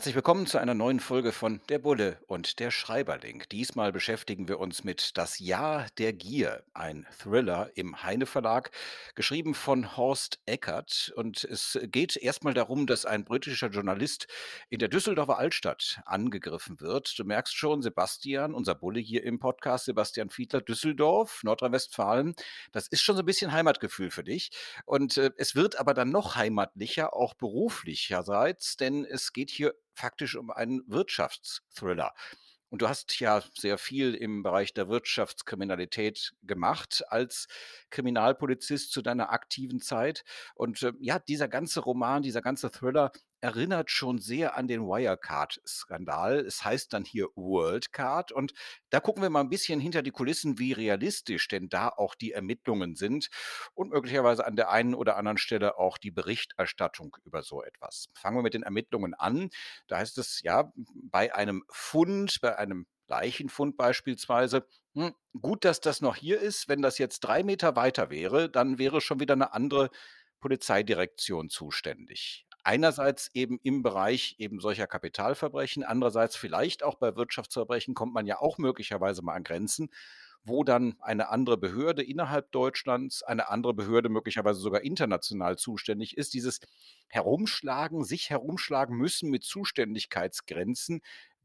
Herzlich willkommen zu einer neuen Folge von Der Bulle und der Schreiberling. Diesmal beschäftigen wir uns mit Das Jahr der Gier, ein Thriller im Heine Verlag, geschrieben von Horst Eckert. Und es geht erstmal darum, dass ein britischer Journalist in der Düsseldorfer Altstadt angegriffen wird. Du merkst schon, Sebastian, unser Bulle hier im Podcast, Sebastian Fiedler, Düsseldorf, Nordrhein-Westfalen, das ist schon so ein bisschen Heimatgefühl für dich. Und äh, es wird aber dann noch heimatlicher, auch beruflicherseits, denn es geht hier faktisch um einen Wirtschaftsthriller. Und du hast ja sehr viel im Bereich der Wirtschaftskriminalität gemacht als Kriminalpolizist zu deiner aktiven Zeit. Und äh, ja, dieser ganze Roman, dieser ganze Thriller erinnert schon sehr an den Wirecard-Skandal. Es heißt dann hier Worldcard und da gucken wir mal ein bisschen hinter die Kulissen, wie realistisch denn da auch die Ermittlungen sind und möglicherweise an der einen oder anderen Stelle auch die Berichterstattung über so etwas. Fangen wir mit den Ermittlungen an. Da heißt es ja, bei einem Fund, bei einem Leichenfund beispielsweise, hm, gut, dass das noch hier ist. Wenn das jetzt drei Meter weiter wäre, dann wäre schon wieder eine andere Polizeidirektion zuständig. Einerseits eben im Bereich eben solcher Kapitalverbrechen, andererseits vielleicht auch bei Wirtschaftsverbrechen kommt man ja auch möglicherweise mal an Grenzen, wo dann eine andere Behörde innerhalb Deutschlands, eine andere Behörde möglicherweise sogar international zuständig ist. Dieses Herumschlagen, sich herumschlagen müssen mit Zuständigkeitsgrenzen.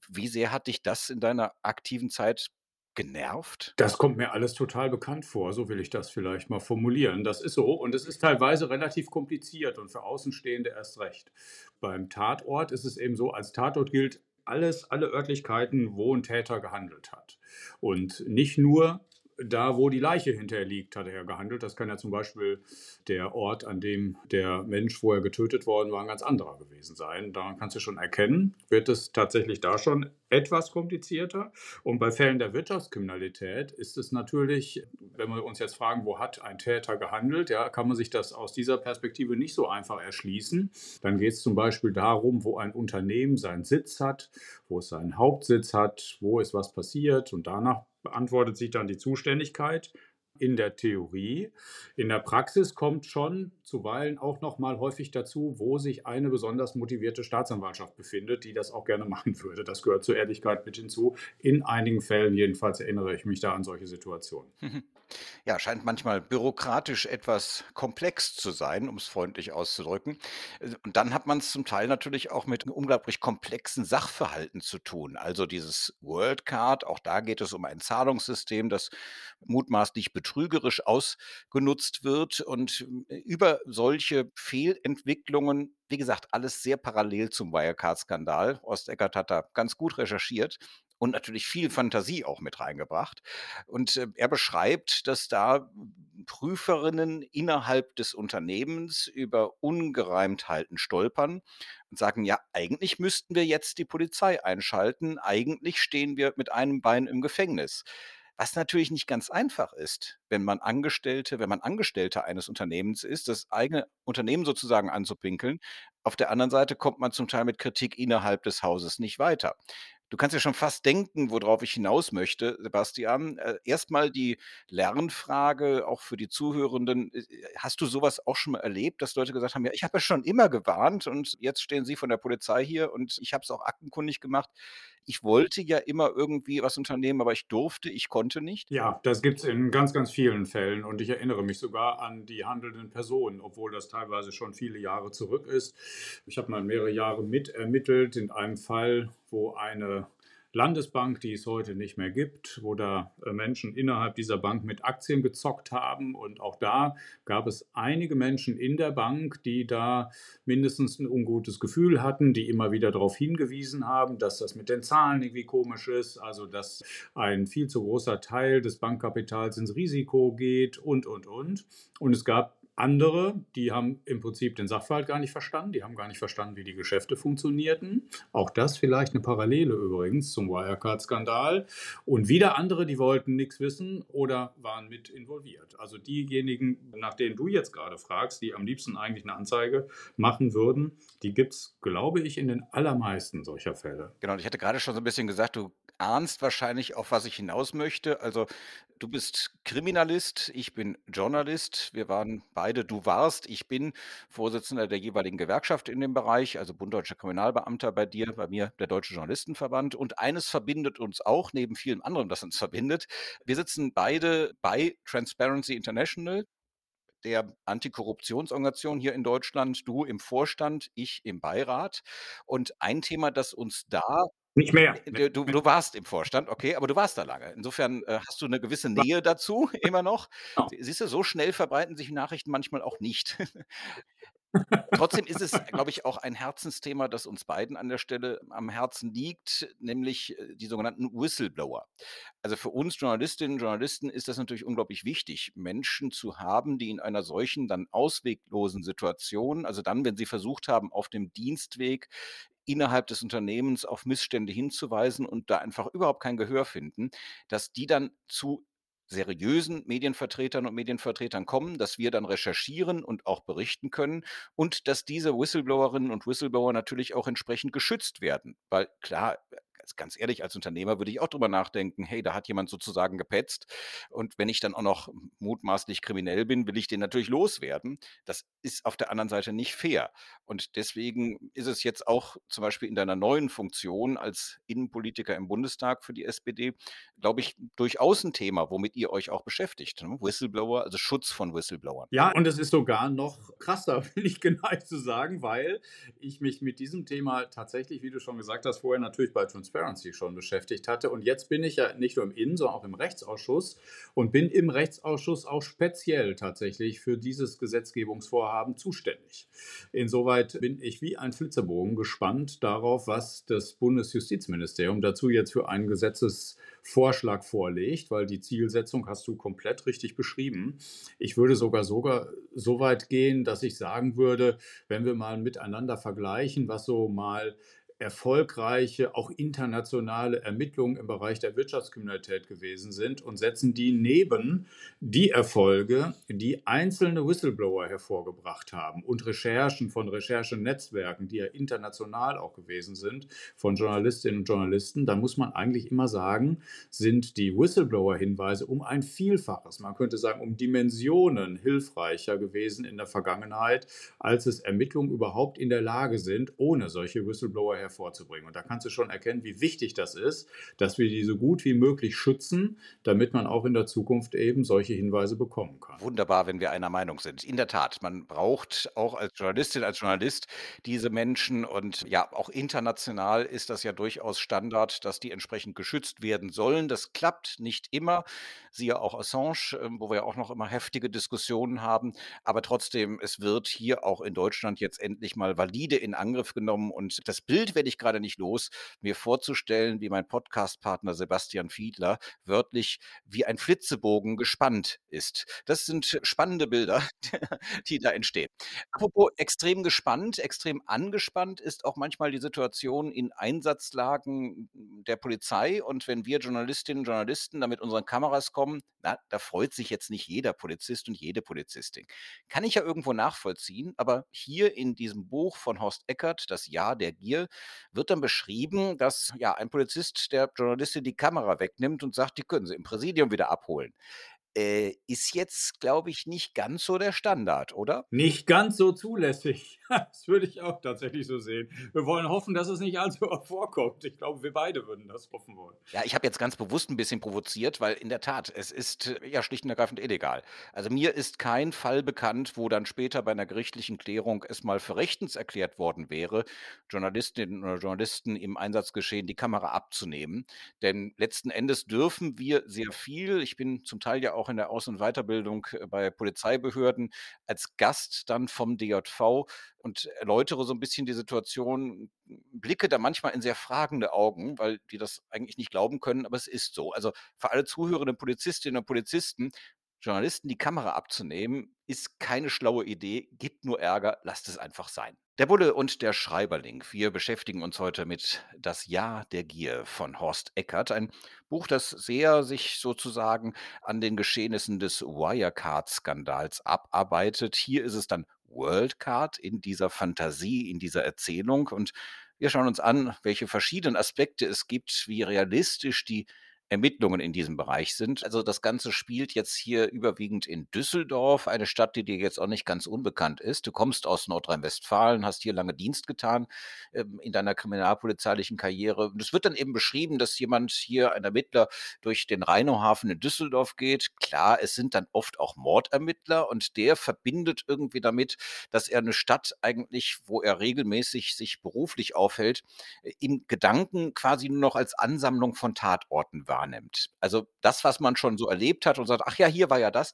Wie sehr hat dich das in deiner aktiven Zeit genervt? Das kommt mir alles total bekannt vor, so will ich das vielleicht mal formulieren. Das ist so und es ist teilweise relativ kompliziert und für Außenstehende erst recht. Beim Tatort ist es eben so, als Tatort gilt alles, alle Örtlichkeiten, wo ein Täter gehandelt hat. Und nicht nur da, wo die Leiche hinterher liegt, hat er gehandelt. Das kann ja zum Beispiel der Ort, an dem der Mensch vorher getötet worden war, ein ganz anderer gewesen sein. Daran kannst du schon erkennen, wird es tatsächlich da schon etwas komplizierter. Und bei Fällen der Wirtschaftskriminalität ist es natürlich, wenn wir uns jetzt fragen, wo hat ein Täter gehandelt, ja, kann man sich das aus dieser Perspektive nicht so einfach erschließen. Dann geht es zum Beispiel darum, wo ein Unternehmen seinen Sitz hat, wo es seinen Hauptsitz hat, wo ist was passiert und danach beantwortet sich dann die Zuständigkeit in der Theorie. In der Praxis kommt schon zuweilen auch noch mal häufig dazu, wo sich eine besonders motivierte Staatsanwaltschaft befindet, die das auch gerne machen würde. Das gehört zur Ehrlichkeit mit hinzu. In einigen Fällen jedenfalls erinnere ich mich da an solche Situationen. Ja, scheint manchmal bürokratisch etwas komplex zu sein, um es freundlich auszudrücken. Und dann hat man es zum Teil natürlich auch mit unglaublich komplexen Sachverhalten zu tun. Also dieses Worldcard, auch da geht es um ein Zahlungssystem, das mutmaßlich betrügerisch ausgenutzt wird. Und äh, über solche Fehlentwicklungen, wie gesagt, alles sehr parallel zum Wirecard-Skandal. Osteckert hat da ganz gut recherchiert und natürlich viel Fantasie auch mit reingebracht. Und äh, er beschreibt, dass da Prüferinnen innerhalb des Unternehmens über Ungereimtheiten stolpern und sagen, ja, eigentlich müssten wir jetzt die Polizei einschalten, eigentlich stehen wir mit einem Bein im Gefängnis. Was natürlich nicht ganz einfach ist, wenn man Angestellte, wenn man Angestellter eines Unternehmens ist, das eigene Unternehmen sozusagen anzupinkeln. Auf der anderen Seite kommt man zum Teil mit Kritik innerhalb des Hauses nicht weiter. Du kannst ja schon fast denken, worauf ich hinaus möchte, Sebastian. Äh, erstmal die Lernfrage, auch für die Zuhörenden. Äh, hast du sowas auch schon mal erlebt, dass Leute gesagt haben, ja, ich habe ja schon immer gewarnt und jetzt stehen Sie von der Polizei hier und ich habe es auch aktenkundig gemacht. Ich wollte ja immer irgendwie was unternehmen, aber ich durfte, ich konnte nicht. Ja, das gibt es in ganz, ganz vielen Fällen und ich erinnere mich sogar an die handelnden Personen, obwohl das teilweise schon viele Jahre zurück ist. Ich habe mal mehrere Jahre mitermittelt in einem Fall, wo eine Landesbank, die es heute nicht mehr gibt, wo da äh, Menschen innerhalb dieser Bank mit Aktien gezockt haben. Und auch da gab es einige Menschen in der Bank, die da mindestens ein ungutes Gefühl hatten, die immer wieder darauf hingewiesen haben, dass das mit den Zahlen irgendwie komisch ist, also dass ein viel zu großer Teil des Bankkapitals ins Risiko geht und, und, und. Und es gab andere, die haben im Prinzip den Sachverhalt gar nicht verstanden, die haben gar nicht verstanden, wie die Geschäfte funktionierten. Auch das vielleicht eine Parallele übrigens zum Wirecard-Skandal. Und wieder andere, die wollten nichts wissen oder waren mit involviert. Also diejenigen, nach denen du jetzt gerade fragst, die am liebsten eigentlich eine Anzeige machen würden, die gibt es, glaube ich, in den allermeisten solcher Fälle. Genau, ich hatte gerade schon so ein bisschen gesagt, du ahnst wahrscheinlich, auf was ich hinaus möchte. Also du bist Kriminalist, ich bin Journalist. Wir waren beide, du warst, ich bin Vorsitzender der jeweiligen Gewerkschaft in dem Bereich, also Bund Deutscher Kriminalbeamter bei dir, bei mir der Deutsche Journalistenverband. Und eines verbindet uns auch, neben vielem anderen, das uns verbindet. Wir sitzen beide bei Transparency International, der Antikorruptionsorganisation hier in Deutschland, du im Vorstand, ich im Beirat. Und ein Thema, das uns da nicht mehr. Du, du, warst im Vorstand, okay, aber du warst da lange. Insofern äh, hast du eine gewisse Nähe dazu immer noch. Oh. Siehst du, so schnell verbreiten sich Nachrichten manchmal auch nicht. Trotzdem ist es, glaube ich, auch ein Herzensthema, das uns beiden an der Stelle am Herzen liegt, nämlich äh, die sogenannten Whistleblower. Also für uns Journalistinnen und Journalisten ist das natürlich unglaublich wichtig, Menschen zu haben, die in einer solchen dann ausweglosen Situation, also dann, wenn sie versucht haben, auf dem Dienstweg innerhalb des Unternehmens auf Missstände hinzuweisen und da einfach überhaupt kein Gehör finden, dass die dann zu seriösen Medienvertretern und Medienvertretern kommen, dass wir dann recherchieren und auch berichten können und dass diese Whistleblowerinnen und Whistleblower natürlich auch entsprechend geschützt werden. Weil klar, ganz ehrlich, als Unternehmer würde ich auch drüber nachdenken, hey, da hat jemand sozusagen gepetzt. Und wenn ich dann auch noch mutmaßlich kriminell bin, will ich den natürlich loswerden. Das ist auf der anderen Seite nicht fair. Und deswegen ist es jetzt auch zum Beispiel in deiner neuen Funktion als Innenpolitiker im Bundestag für die SPD, glaube ich, durchaus ein Thema, womit ihr euch auch beschäftigt. Ne? Whistleblower, also Schutz von Whistleblowern. Ja, und es ist sogar noch krasser, will ich geneigt zu sagen, weil ich mich mit diesem Thema tatsächlich, wie du schon gesagt hast, vorher natürlich bei Transparency Transparency schon beschäftigt hatte. Und jetzt bin ich ja nicht nur im Innen, sondern auch im Rechtsausschuss und bin im Rechtsausschuss auch speziell tatsächlich für dieses Gesetzgebungsvorhaben zuständig. Insoweit bin ich wie ein Flitzebogen gespannt darauf, was das Bundesjustizministerium dazu jetzt für einen Gesetzesvorschlag vorlegt, weil die Zielsetzung hast du komplett richtig beschrieben. Ich würde sogar sogar so weit gehen, dass ich sagen würde, wenn wir mal miteinander vergleichen, was so mal erfolgreiche, auch internationale Ermittlungen im Bereich der Wirtschaftskriminalität gewesen sind und setzen die neben die Erfolge, die einzelne Whistleblower hervorgebracht haben und Recherchen von Recherchenetzwerken, die ja international auch gewesen sind, von Journalistinnen und Journalisten, dann muss man eigentlich immer sagen, sind die Whistleblower-Hinweise um ein Vielfaches, man könnte sagen um Dimensionen hilfreicher gewesen in der Vergangenheit, als es Ermittlungen überhaupt in der Lage sind, ohne solche Whistleblower hervorzubringen. Und da kannst du schon erkennen, wie wichtig das ist, dass wir die so gut wie möglich schützen, damit man auch in der Zukunft eben solche Hinweise bekommen kann. Wunderbar, wenn wir einer Meinung sind. In der Tat, man braucht auch als Journalistin, als Journalist diese Menschen und ja, auch international ist das ja durchaus Standard, dass die entsprechend geschützt werden sollen. Das klappt nicht immer. Siehe auch Assange, ähm, wo wir ja auch noch immer heftige Diskussionen haben. Aber trotzdem, es wird hier auch in Deutschland jetzt endlich mal valide in Angriff genommen und das Bild werde ich gerade nicht los, mir vorzustellen, wie mein Podcastpartner Sebastian Fiedler wörtlich wie ein Flitzebogen gespannt ist. Das sind spannende Bilder, die da entstehen. Apropos extrem gespannt, extrem angespannt ist auch manchmal die Situation in Einsatzlagen der Polizei. Und wenn wir Journalistinnen und Journalisten da mit unseren Kameras kommen, na, da freut sich jetzt nicht jeder Polizist und jede Polizistin. Kann ich ja irgendwo nachvollziehen, aber hier in diesem Buch von Horst Eckert, Das Jahr der Gier, wird dann beschrieben, dass ja ein Polizist der Journalistin die Kamera wegnimmt und sagt, die können Sie im Präsidium wieder abholen äh, ist jetzt, glaube ich, nicht ganz so der Standard, oder? Nicht ganz so zulässig. Das würde ich auch tatsächlich so sehen. Wir wollen hoffen, dass es nicht allzu oft vorkommt. Ich glaube, wir beide würden das hoffen wollen. Ja, ich habe jetzt ganz bewusst ein bisschen provoziert, weil in der Tat, es ist äh, ja schlicht und ergreifend illegal. Also mir ist kein Fall bekannt, wo dann später bei einer gerichtlichen Klärung es mal für rechtens erklärt worden wäre, Journalistinnen oder Journalisten im Einsatzgeschehen die Kamera abzunehmen. Denn letzten Endes dürfen wir sehr viel. Ich bin zum Teil ja auch auch in der Aus- und Weiterbildung äh, bei Polizeibehörden als Gast dann vom DJV und erläutere so ein bisschen die Situation, blicke da manchmal in sehr fragende Augen, weil die das eigentlich nicht glauben können, aber es ist so. Also für alle zuhörenden Polizistinnen und Polizisten, Journalisten die Kamera abzunehmen, ist keine schlaue Idee, gibt nur Ärger, lasst es einfach sein. Der Bulle und der Schreiberling. Wir beschäftigen uns heute mit Das Jahr der Gier von Horst Eckert. Ein Buch, das sehr sich sozusagen an den Geschehnissen des Wirecard-Skandals abarbeitet. Hier ist es dann Worldcard in dieser Fantasie, in dieser Erzählung. Und wir schauen uns an, welche verschiedenen Aspekte es gibt, wie realistisch die Ermittlungen in diesem Bereich sind. Also das Ganze spielt jetzt hier überwiegend in Düsseldorf, eine Stadt, die dir jetzt auch nicht ganz unbekannt ist. Du kommst aus Nordrhein-Westfalen, hast hier lange Dienst getan ähm, in deiner kriminalpolizeilichen Karriere. Und es wird dann eben beschrieben, dass jemand hier, ein Ermittler, durch den Rheinauhafen in Düsseldorf geht. Klar, es sind dann oft auch Mordermittler und der verbindet irgendwie damit, dass er eine Stadt eigentlich, wo er regelmäßig sich beruflich aufhält, äh, im Gedanken quasi nur noch als Ansammlung von Tatorten wahrnimmt wahrnimmt. Also das, was man schon so erlebt hat und sagt: „Ach ja, hier war ja das.“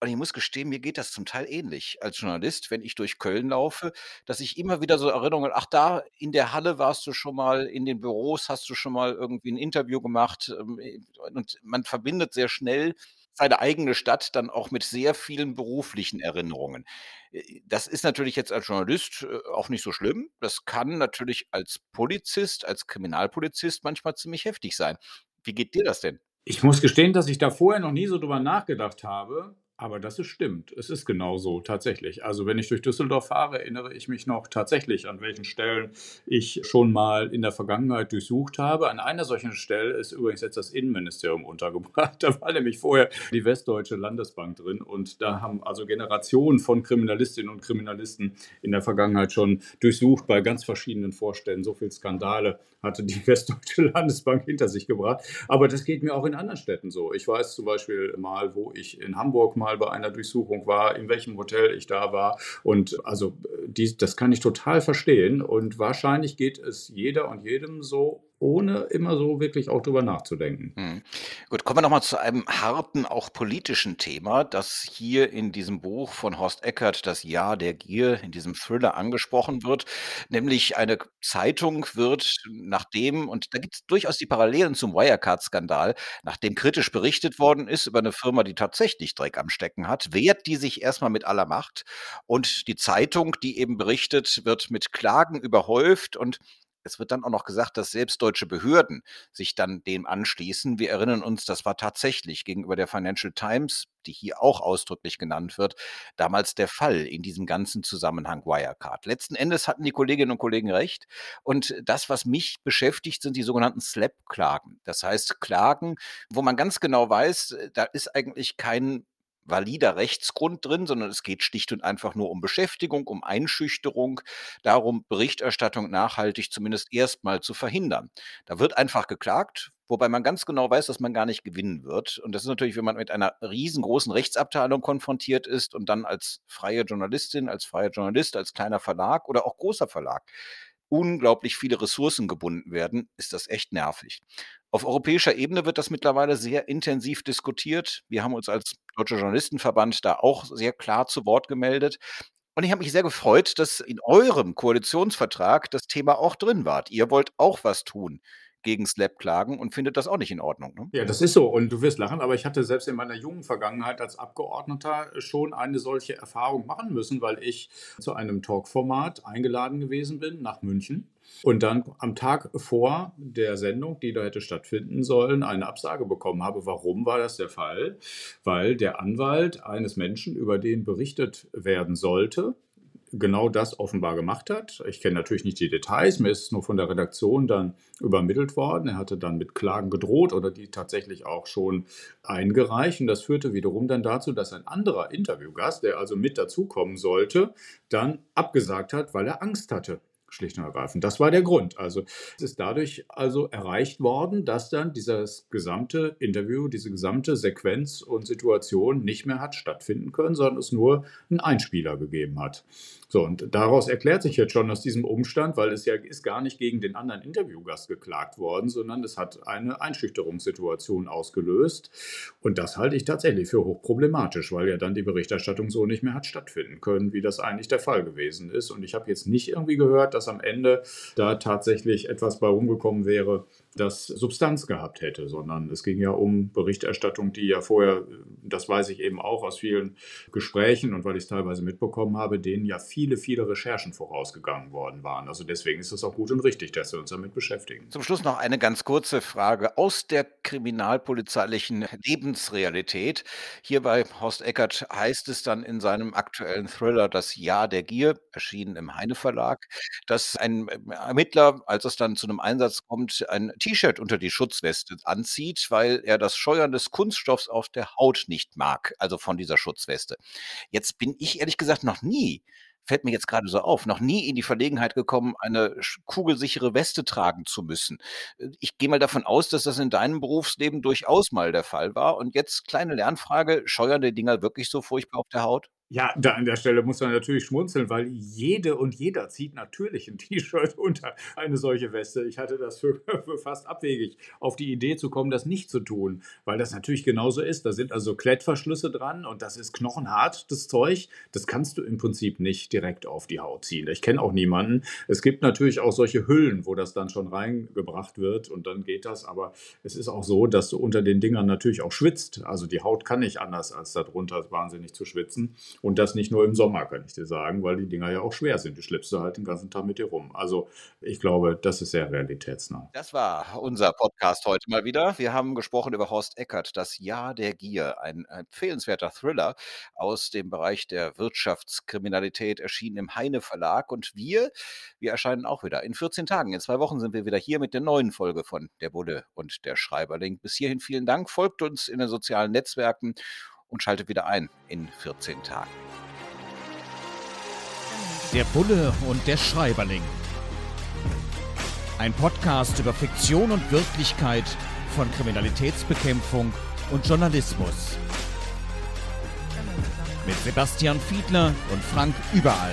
Und ich muss gestehen, mir geht das zum Teil ähnlich als Journalist, wenn ich durch Köln laufe, dass ich immer wieder so Erinnerungen „Ach, da in der Halle warst du schon mal, in den Büros hast du schon mal irgendwie 'n Interview gemacht“, ähm, äh, und man verbindet sehr schnell seine eigene Stadt dann auch mit sehr vielen beruflichen Erinnerungen. Äh, das ist natürlich jetzt als Journalist, äh, auch nicht so schlimm. Das kann natürlich als Polizist, als Kriminalpolizist manchmal ziemlich heftig sein. Wie geht dir das denn? Ich muss gestehen, dass ich da vorher noch nie so drüber nachgedacht habe. Aber das ist stimmt. Es ist genau so, tatsächlich. Also, wenn ich durch Düsseldorf fahre, erinnere ich mich noch tatsächlich, an welchen Stellen ich schon mal in der Vergangenheit durchsucht habe. An einer solchen Stelle ist übrigens jetzt das Innenministerium untergebracht. Da war nämlich vorher die Westdeutsche Landesbank drin und da haben also Generationen von Kriminalistinnen und Kriminalisten in der Vergangenheit schon durchsucht bei ganz verschiedenen Vorständen. So viele Skandale hatte die Westdeutsche Landesbank hinter sich gebracht. Aber das geht mir auch in anderen Städten so. Ich weiß zum Beispiel mal, wo ich in Hamburg mal bei einer Durchsuchung war, in welchem Hotel ich da war. Und also die, das kann ich total verstehen. Und wahrscheinlich geht es jeder und jedem so ohne immer so wirklich auch drüber nachzudenken. Mhm. Gut, kommen wir nochmal zu einem harten, auch politischen Thema, das hier in diesem Buch von Horst Eckert, Das Jahr der Gier, in diesem Thriller angesprochen wird. Nämlich eine Zeitung wird, nachdem, und da gibt es durchaus die Parallelen zum Wirecard-Skandal, nachdem kritisch berichtet worden ist über eine Firma, die tatsächlich Dreck am Stecken hat, wehrt die sich erstmal mit aller Macht. Und die Zeitung, die eben berichtet, wird mit Klagen überhäuft und es wird dann auch noch gesagt, dass selbst deutsche Behörden sich dann dem anschließen. Wir erinnern uns, das war tatsächlich gegenüber der Financial Times, die hier auch ausdrücklich genannt wird, damals der Fall in diesem ganzen Zusammenhang Wirecard. Letzten Endes hatten die Kolleginnen und Kollegen recht. Und das, was mich beschäftigt, sind die sogenannten SLAP-Klagen. Das heißt Klagen, wo man ganz genau weiß, da ist eigentlich kein valider Rechtsgrund drin, sondern es geht schlicht und einfach nur um Beschäftigung, um Einschüchterung, darum, Berichterstattung nachhaltig zumindest erstmal zu verhindern. Da wird einfach geklagt, wobei man ganz genau weiß, dass man gar nicht gewinnen wird. Und das ist natürlich, wenn man mit einer riesengroßen Rechtsabteilung konfrontiert ist und dann als freie Journalistin, als freier Journalist, als kleiner Verlag oder auch großer Verlag unglaublich viele Ressourcen gebunden werden, ist das echt nervig. Auf europäischer Ebene wird das mittlerweile sehr intensiv diskutiert. Wir haben uns als Deutscher Journalistenverband da auch sehr klar zu Wort gemeldet. Und ich habe mich sehr gefreut, dass in eurem Koalitionsvertrag das Thema auch drin war. Ihr wollt auch was tun gegen Slap klagen und findet das auch nicht in Ordnung. Ne? Ja, das ist so. Und du wirst lachen, aber ich hatte selbst in meiner jungen Vergangenheit als Abgeordneter schon eine solche Erfahrung machen müssen, weil ich zu einem Talkformat eingeladen gewesen bin nach München und dann am Tag vor der Sendung, die da hätte stattfinden sollen, eine Absage bekommen habe. Warum war das der Fall? Weil der Anwalt eines Menschen, über den berichtet werden sollte, genau das offenbar gemacht hat. Ich kenne natürlich nicht die Details, mir ist es nur von der Redaktion dann übermittelt worden. Er hatte dann mit Klagen gedroht oder die tatsächlich auch schon eingereicht. Und das führte wiederum dann dazu, dass ein anderer Interviewgast, der also mit dazukommen sollte, dann abgesagt hat, weil er Angst hatte schlicht und ergreifend. Das war der Grund. Also es ist dadurch also erreicht worden, dass dann dieses gesamte Interview, diese gesamte Sequenz und Situation nicht mehr hat stattfinden können, sondern es nur einen Einspieler gegeben hat. So, und daraus erklärt sich jetzt schon aus diesem Umstand, weil es ja ist gar nicht gegen den anderen Interviewgast geklagt worden, sondern es hat eine Einschüchterungssituation ausgelöst. Und das halte ich tatsächlich für hochproblematisch, weil ja dann die Berichterstattung so nicht mehr hat stattfinden können, wie das eigentlich der Fall gewesen ist. Und ich habe jetzt nicht irgendwie gehört, dass am Ende da tatsächlich etwas bei rumgekommen wäre, das Substanz gehabt hätte, sondern es ging ja um Berichterstattung, die ja vorher, das weiß ich eben auch aus vielen Gesprächen und weil ich es teilweise mitbekommen habe, denen ja viele, viele Recherchen vorausgegangen worden waren. Also deswegen ist es auch gut und richtig, dass wir uns damit beschäftigen. Zum Schluss noch eine ganz kurze Frage aus der kriminalpolizeilichen Lebensrealität. Hier bei Horst Eckert heißt es dann in seinem aktuellen Thriller Das Jahr der Gier, erschienen im Heine Verlag, dass ein Ermittler, als es dann zu einem Einsatz kommt, ein T-Shirt unter die Schutzweste anzieht, weil er das Scheuern des Kunststoffs auf der Haut nicht mag, also von dieser Schutzweste. Jetzt bin ich ehrlich gesagt noch nie fällt mir jetzt gerade so auf, noch nie in die Verlegenheit gekommen, eine kugelsichere Weste tragen zu müssen. Äh, ich gehe mal davon aus, dass das in deinem Berufsleben durchaus mal der Fall war. Und jetzt kleine Lernfrage, scheuern die Dinger wirklich so furchtbar auf der Haut? Ja, da an der Stelle muss man natürlich schmunzeln, weil jede und jeder zieht natürlich ein T-Shirt unter eine solche Weste. Ich hatte das für, für, fast abwegig, auf die Idee zu kommen, das nicht zu tun, weil das natürlich genauso ist. Da sind also Klettverschlüsse dran und das ist knochenhart, das Zeug. Das kannst du im Prinzip nicht direkt auf die Haut ziehen. Ich kenne auch niemanden. Es gibt natürlich auch solche Hüllen, wo das dann schon reingebracht wird und dann geht das. Aber es ist auch so, dass du unter den Dingern natürlich auch schwitzt. Also die Haut kann nicht anders, als darunter wahnsinnig zu schwitzen. Und das nicht nur im Sommer, kann ich dir sagen, weil die Dinger ja auch schwer sind. Die schleppst du halt den ganzen Tag mit dir rum. Also ich glaube, das ist sehr realitätsnah. Das war unser Podcast heute mal wieder. Wir haben gesprochen über Horst Eckert, das Jahr der Gier, ein empfehlenswerter Thriller aus dem Bereich der Wirtschaftskriminalität, erschienen im Heine Verlag. Und wir, wir erscheinen auch wieder in 14 Tagen. In zwei Wochen sind wir wieder hier mit der neuen Folge von Der Bulle und der Schreiberling. Bis hierhin vielen Dank. Folgt uns in den sozialen Netzwerken und schaltet wieder ein in 14 Tagen. Der Bulle und der Schreiberling. Ein Podcast über Fiktion und Wirklichkeit von Kriminalitätsbekämpfung und Journalismus. Mit Sebastian Fiedler und Frank Überall.